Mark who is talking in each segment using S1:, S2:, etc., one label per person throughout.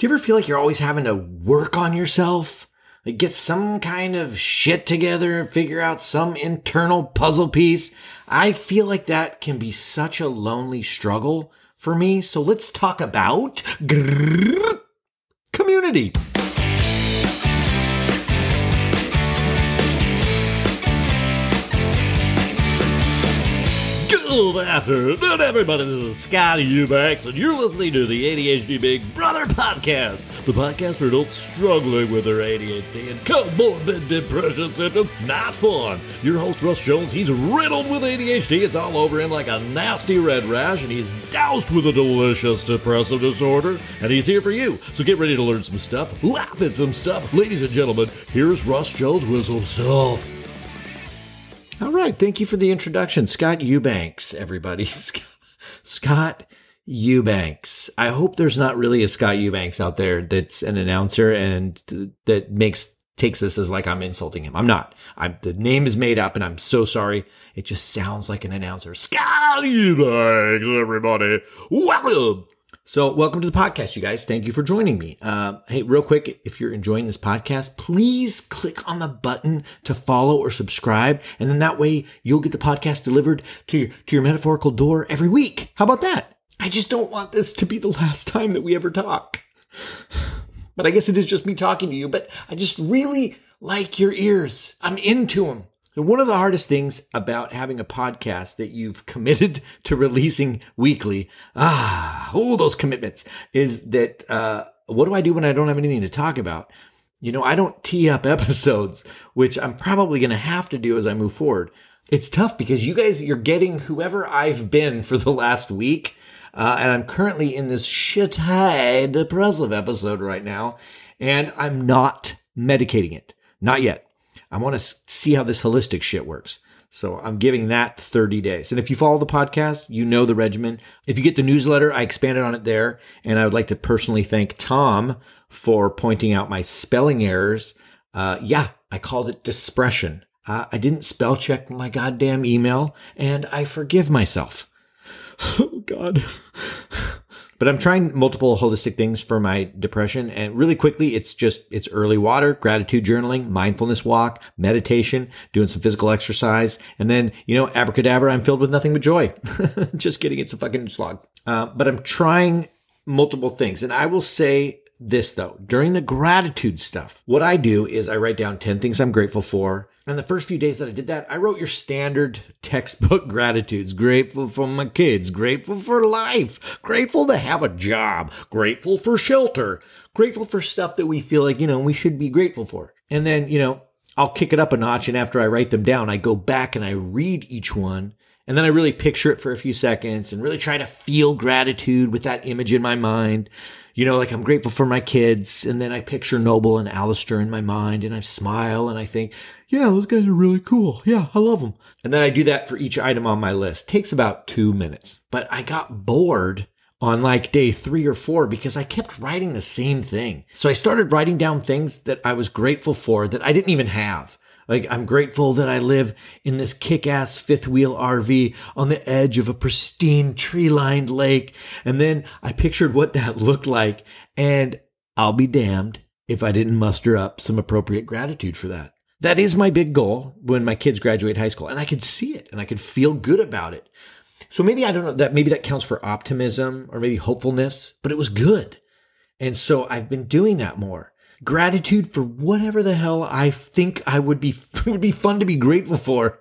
S1: Do you ever feel like you're always having to work on yourself? Like get some kind of shit together figure out some internal puzzle piece? I feel like that can be such a lonely struggle for me. So let's talk about community. Good afternoon, everybody. This is Scotty Eubanks, and you're listening to the ADHD Big Brother podcast, the podcast for adults struggling with their ADHD and comorbid depression symptoms. Not fun. Your host, Russ Jones, he's riddled with ADHD. It's all over him like a nasty red rash, and he's doused with a delicious depressive disorder, and he's here for you. So get ready to learn some stuff, laugh at some stuff. Ladies and gentlemen, here's Russ Jones with himself. Right. Thank you for the introduction. Scott Eubanks, everybody. Scott Eubanks. I hope there's not really a Scott Eubanks out there that's an announcer and that makes takes this as like I'm insulting him. I'm not. I'm the name is made up and I'm so sorry. It just sounds like an announcer. Scott Eubanks, everybody. Welcome so, welcome to the podcast, you guys. Thank you for joining me. Uh, hey, real quick, if you're enjoying this podcast, please click on the button to follow or subscribe, and then that way you'll get the podcast delivered to your, to your metaphorical door every week. How about that? I just don't want this to be the last time that we ever talk. But I guess it is just me talking to you. But I just really like your ears. I'm into them. One of the hardest things about having a podcast that you've committed to releasing weekly, ah, all those commitments, is that uh, what do I do when I don't have anything to talk about? You know, I don't tee up episodes, which I'm probably going to have to do as I move forward. It's tough because you guys, you're getting whoever I've been for the last week. Uh, and I'm currently in this shit depressive episode right now, and I'm not medicating it. Not yet. I want to see how this holistic shit works. So I'm giving that 30 days. And if you follow the podcast, you know the regimen. If you get the newsletter, I expanded on it there. And I would like to personally thank Tom for pointing out my spelling errors. Uh, yeah, I called it dispression. Uh, I didn't spell check my goddamn email and I forgive myself. Oh God. But I'm trying multiple holistic things for my depression. And really quickly, it's just, it's early water, gratitude journaling, mindfulness walk, meditation, doing some physical exercise. And then, you know, abracadabra, I'm filled with nothing but joy. just kidding. It's a fucking slog. Uh, but I'm trying multiple things. And I will say this though, during the gratitude stuff, what I do is I write down 10 things I'm grateful for. And the first few days that I did that, I wrote your standard textbook gratitudes. Grateful for my kids, grateful for life, grateful to have a job, grateful for shelter, grateful for stuff that we feel like, you know, we should be grateful for. And then, you know, I'll kick it up a notch. And after I write them down, I go back and I read each one. And then I really picture it for a few seconds and really try to feel gratitude with that image in my mind you know, like I'm grateful for my kids. And then I picture Noble and Alistair in my mind and I smile and I think, yeah, those guys are really cool. Yeah, I love them. And then I do that for each item on my list. takes about two minutes, but I got bored on like day three or four because I kept writing the same thing. So I started writing down things that I was grateful for that I didn't even have. Like, I'm grateful that I live in this kick ass fifth wheel RV on the edge of a pristine tree lined lake. And then I pictured what that looked like. And I'll be damned if I didn't muster up some appropriate gratitude for that. That is my big goal when my kids graduate high school. And I could see it and I could feel good about it. So maybe I don't know that maybe that counts for optimism or maybe hopefulness, but it was good. And so I've been doing that more gratitude for whatever the hell I think I would be would be fun to be grateful for.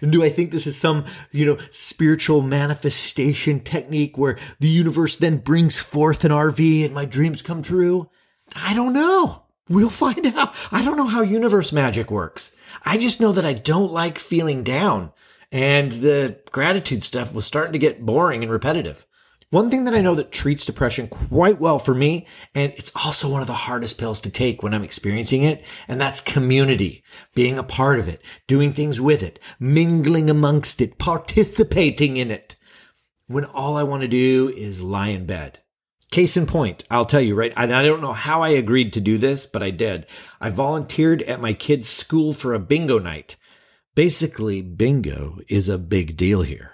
S1: And do I think this is some, you know, spiritual manifestation technique where the universe then brings forth an RV and my dreams come true? I don't know. We'll find out. I don't know how universe magic works. I just know that I don't like feeling down. And the gratitude stuff was starting to get boring and repetitive. One thing that I know that treats depression quite well for me, and it's also one of the hardest pills to take when I'm experiencing it, and that's community. Being a part of it, doing things with it, mingling amongst it, participating in it. When all I want to do is lie in bed. Case in point, I'll tell you, right? I don't know how I agreed to do this, but I did. I volunteered at my kid's school for a bingo night. Basically, bingo is a big deal here.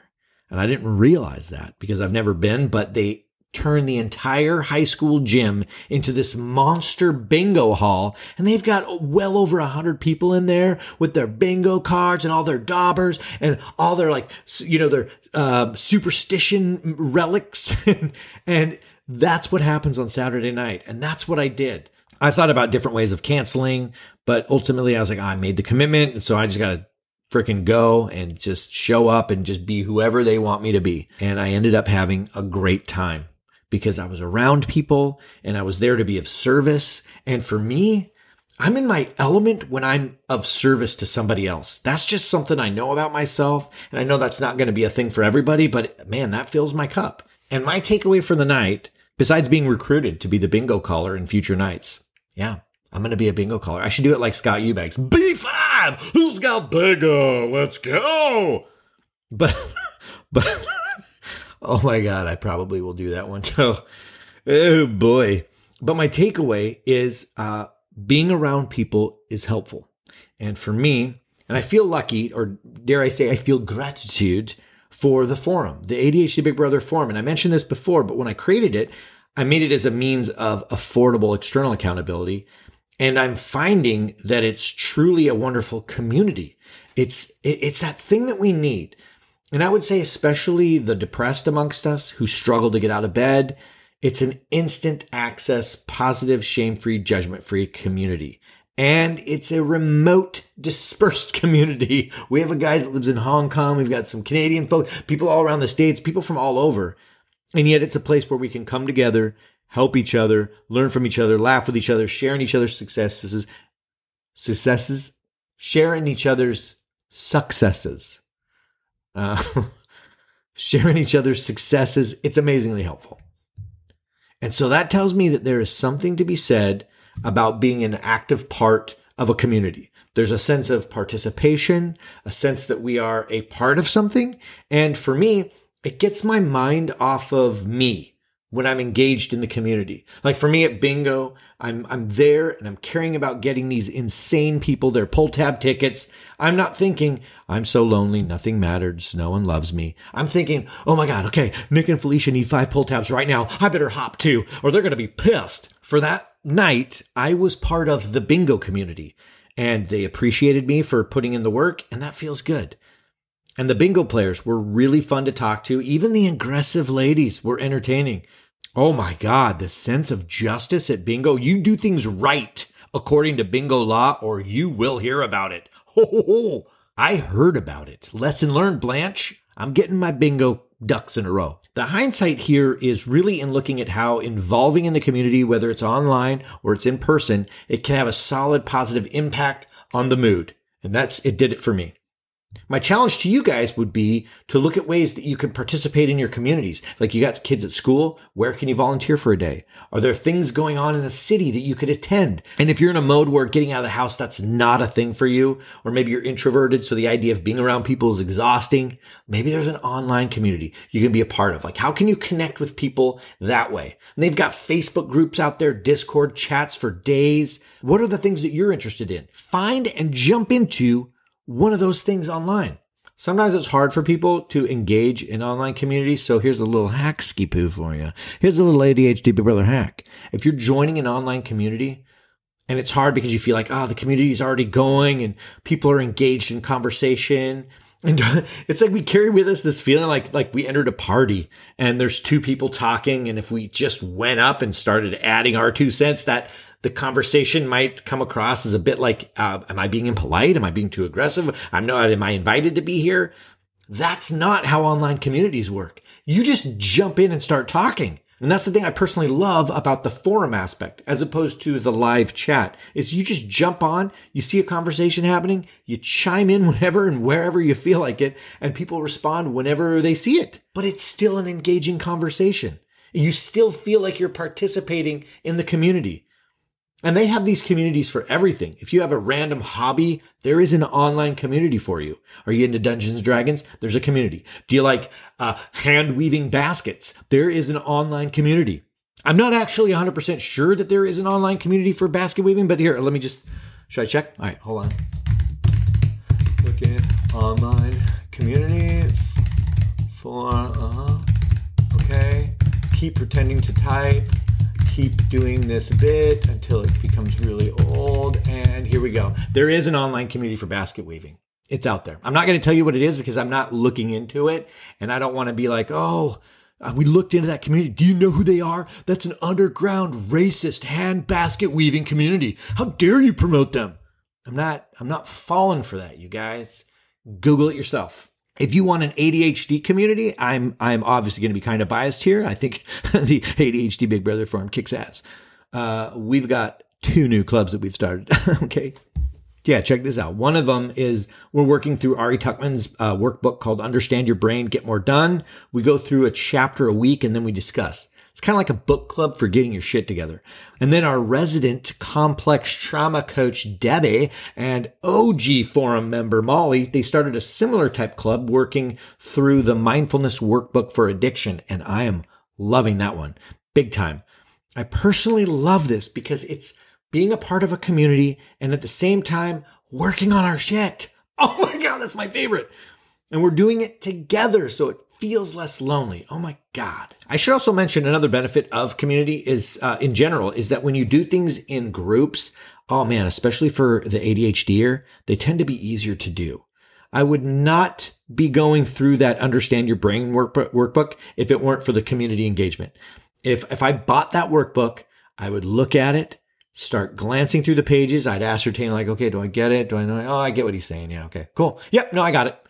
S1: And I didn't realize that because I've never been, but they
S2: turn the entire high school gym into this monster bingo hall. And they've got well over a hundred people in there with their bingo cards and all their daubers and all their like, you know, their uh, superstition relics. and that's what happens on Saturday night. And that's what I did. I thought about different ways of canceling, but ultimately I was like, oh, I made the commitment. So I just got to freaking go and just show up and just be whoever they want me to be. And I ended up having a great time because I was around people and I was there to be of service. And for me, I'm in my element when I'm of service to somebody else. That's just something I know about myself. And I know that's not going to be a thing for everybody, but man, that fills my cup. And my takeaway for the night, besides being recruited to be the bingo caller in future nights, yeah, I'm going to be a bingo caller. I should do it like Scott Eubanks. B5! Who's got bingo? Let's go! But, but, oh my God, I probably will do that one too. Oh boy. But my takeaway is, uh, being around people is helpful. And for me, and I feel lucky, or dare I say, I feel gratitude for the forum, the ADHD Big Brother forum. And I mentioned this before, but when I created it, I made it as a means of affordable external accountability. And I'm finding that it's truly a wonderful community. It's, it's that thing that we need. And I would say, especially the depressed amongst us who struggle to get out of bed, it's an instant access, positive, shame free, judgment free community. And it's a remote, dispersed community. We have a guy that lives in Hong Kong. We've got some Canadian folks, people all around the States, people from all over. And yet it's a place where we can come together, help each other, learn from each other, laugh with each other, sharing each other's successes, successes, sharing each other's successes, uh, sharing each other's successes. It's amazingly helpful. And so that tells me that there is something to be said about being an active part of a community. There's a sense of participation, a sense that we are a part of something. And for me, it gets my mind off of me when I'm engaged in the community. Like for me at bingo, I'm I'm there and I'm caring about getting these insane people their pull tab tickets. I'm not thinking I'm so lonely, nothing matters, no one loves me. I'm thinking, oh my god, okay, Nick and Felicia need five pull tabs right now. I better hop to, or they're gonna be pissed. For that night, I was part of the bingo community, and they appreciated me for putting in the work, and that feels good. And the bingo players were really fun to talk to. Even the aggressive ladies were entertaining. Oh my God, the sense of justice at bingo. You do things right according to bingo law, or you will hear about it. Ho, ho, ho. I heard about it. Lesson learned, Blanche. I'm getting my bingo ducks in a row. The hindsight here is really in looking at how involving in the community, whether it's online or it's in person, it can have a solid positive impact on the mood. And that's, it did it for me. My challenge to you guys would be to look at ways that you can participate in your communities. Like you got kids at school, where can you volunteer for a day? Are there things going on in the city that you could attend? And if you're in a mode where getting out of the house, that's not a thing for you, or maybe you're introverted, so the idea of being around people is exhausting, maybe there's an online community you can be a part of. Like how can you connect with people that way? And they've got Facebook groups out there, Discord chats for days. What are the things that you're interested in? Find and jump into one of those things online. Sometimes it's hard for people to engage in online communities. So here's a little hack ski poo for you. Here's a little ADHD Big Brother hack. If you're joining an online community and it's hard because you feel like, oh, the community is already going and people are engaged in conversation. And it's like we carry with us this feeling like like we entered a party and there's two people talking and if we just went up and started adding our two cents that the conversation might come across as a bit like, uh, am I being impolite? Am I being too aggressive? I'm not, am I invited to be here? That's not how online communities work. You just jump in and start talking. And that's the thing I personally love about the forum aspect as opposed to the live chat is you just jump on, you see a conversation happening, you chime in whenever and wherever you feel like it, and people respond whenever they see it. But it's still an engaging conversation. You still feel like you're participating in the community. And they have these communities for everything. If you have a random hobby, there is an online community for you. Are you into Dungeons and Dragons? There's a community. Do you like uh, hand weaving baskets? There is an online community. I'm not actually 100% sure that there is an online community for basket weaving, but here, let me just, should I check? All right, hold on. Look at online community for, uh, okay, keep pretending to type, keep doing this bit until it becomes really old. And here we go. There is an online community for basket weaving. It's out there. I'm not going to tell you what it is because I'm not looking into it. And I don't want to be like, oh, uh, we looked into that community. Do you know who they are? That's an underground racist hand basket weaving community. How dare you promote them? I'm not, I'm not falling for that, you guys. Google it yourself. If you want an ADHD community, I'm, I'm obviously going to be kind of biased here. I think the ADHD Big Brother Forum kicks ass. Uh, we've got two new clubs that we've started. okay yeah, check this out. One of them is we're working through Ari Tuckman's uh, workbook called Understand Your Brain, Get More Done. We go through a chapter a week and then we discuss. It's kind of like a book club for getting your shit together. And then our resident complex trauma coach, Debbie, and OG forum member, Molly, they started a similar type club working through the mindfulness workbook for addiction. And I am loving that one big time. I personally love this because it's being a part of a community and at the same time working on our shit. Oh my God, that's my favorite. And we're doing it together so it feels less lonely. Oh my God. I should also mention another benefit of community is, uh, in general, is that when you do things in groups, oh man, especially for the ADHDer, they tend to be easier to do. I would not be going through that understand your brain workbook if it weren't for the community engagement. If, if I bought that workbook, I would look at it start glancing through the pages. I'd ascertain like, okay, do I get it? Do I know? Oh, I get what he's saying. Yeah. Okay, cool. Yep. No, I got it.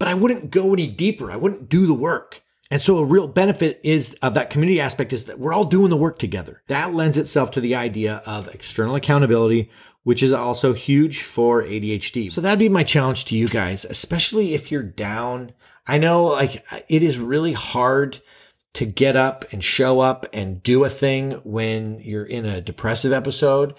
S2: But I wouldn't go any deeper. I wouldn't do the work. And so a real benefit is of that community aspect is that we're all doing the work together. That lends itself to the idea of external accountability, which is also huge for ADHD. So that'd be my challenge to you guys, especially if you're down. I know like it is really hard to get up and show up and do a thing when you're in a depressive episode.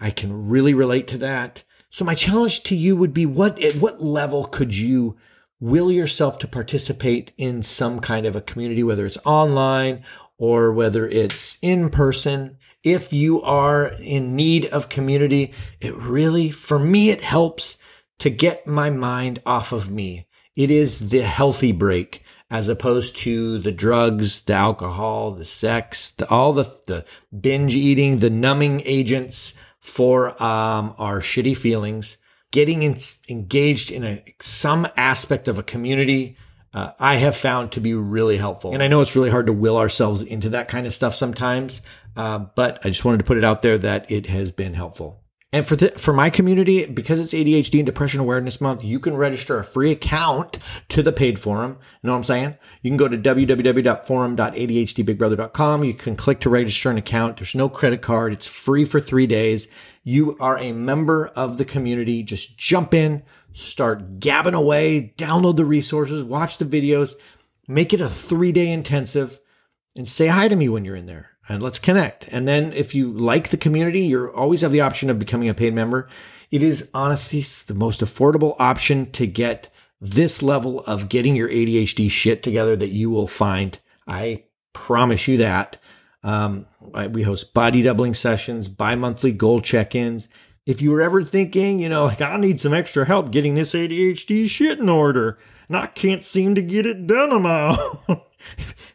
S2: I can really relate to that. So my challenge to you would be what at what level could you will yourself to participate in some kind of a community whether it's online or whether it's in person. If you are in need of community, it really for me it helps to get my mind off of me. It is the healthy break as opposed to the drugs, the alcohol, the sex, the, all the, the binge eating, the numbing agents for um, our shitty feelings. Getting in, engaged in a, some aspect of a community, uh, I have found to be really helpful. And I know it's really hard to will ourselves into that kind of stuff sometimes, uh, but I just wanted to put it out there that it has been helpful. And for the, for my community, because it's ADHD and Depression Awareness Month, you can register a free account to the paid forum. You know what I'm saying? You can go to www.forum.adhdbigbrother.com. You can click to register an account. There's no credit card. It's free for three days. You are a member of the community. Just jump in, start gabbing away, download the resources, watch the videos, make it a three day intensive, and say hi to me when you're in there and let's connect. And then if you like the community, you always have the option of becoming a paid member. It is honestly the most affordable option to get this level of getting your ADHD shit together that you will find. I promise you that. Um, we host body doubling sessions, bi-monthly goal check-ins. If you were ever thinking, you know, like I need some extra help getting this ADHD shit in order, and I can't seem to get it done on my own.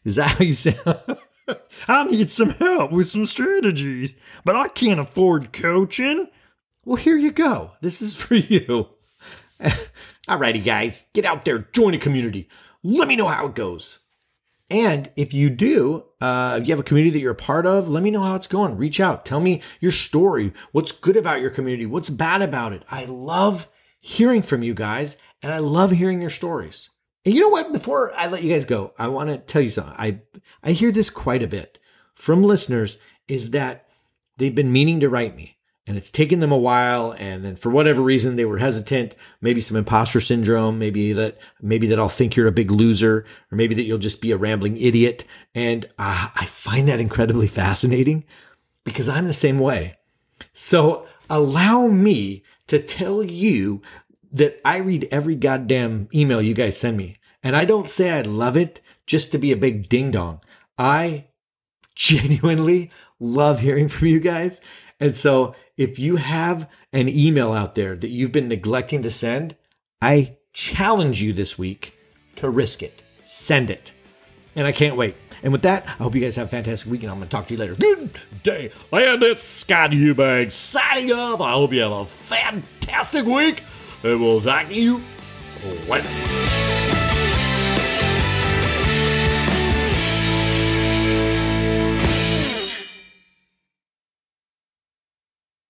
S2: Is that how you sound? I need some help with some strategies, but I can't afford coaching. Well, here you go. This is for you. Alrighty, guys, get out there, join a community. Let me know how it goes. And if you do, uh, if you have a community that you're a part of, let me know how it's going. Reach out. Tell me your story. What's good about your community? What's bad about it? I love hearing from you guys and I love hearing your stories. And you know what? Before I let you guys go, I want to tell you something. I I hear this quite a bit from listeners is that they've been meaning to write me and it's taken them a while and then for whatever reason they were hesitant maybe some imposter syndrome maybe that maybe that i'll think you're a big loser or maybe that you'll just be a rambling idiot and uh, i find that incredibly fascinating because i'm the same way so allow me to tell you that I read every goddamn email you guys send me. And I don't say I love it just to be a big ding dong. I genuinely love hearing from you guys. And so if you have an email out there that you've been neglecting to send, I challenge you this week to risk it. Send it. And I can't wait. And with that, I hope you guys have a fantastic week, and I'm going to talk to you later.
S1: Good day. And it's Scott Eubank signing off. I hope you have a fantastic week, and we'll talk to you later.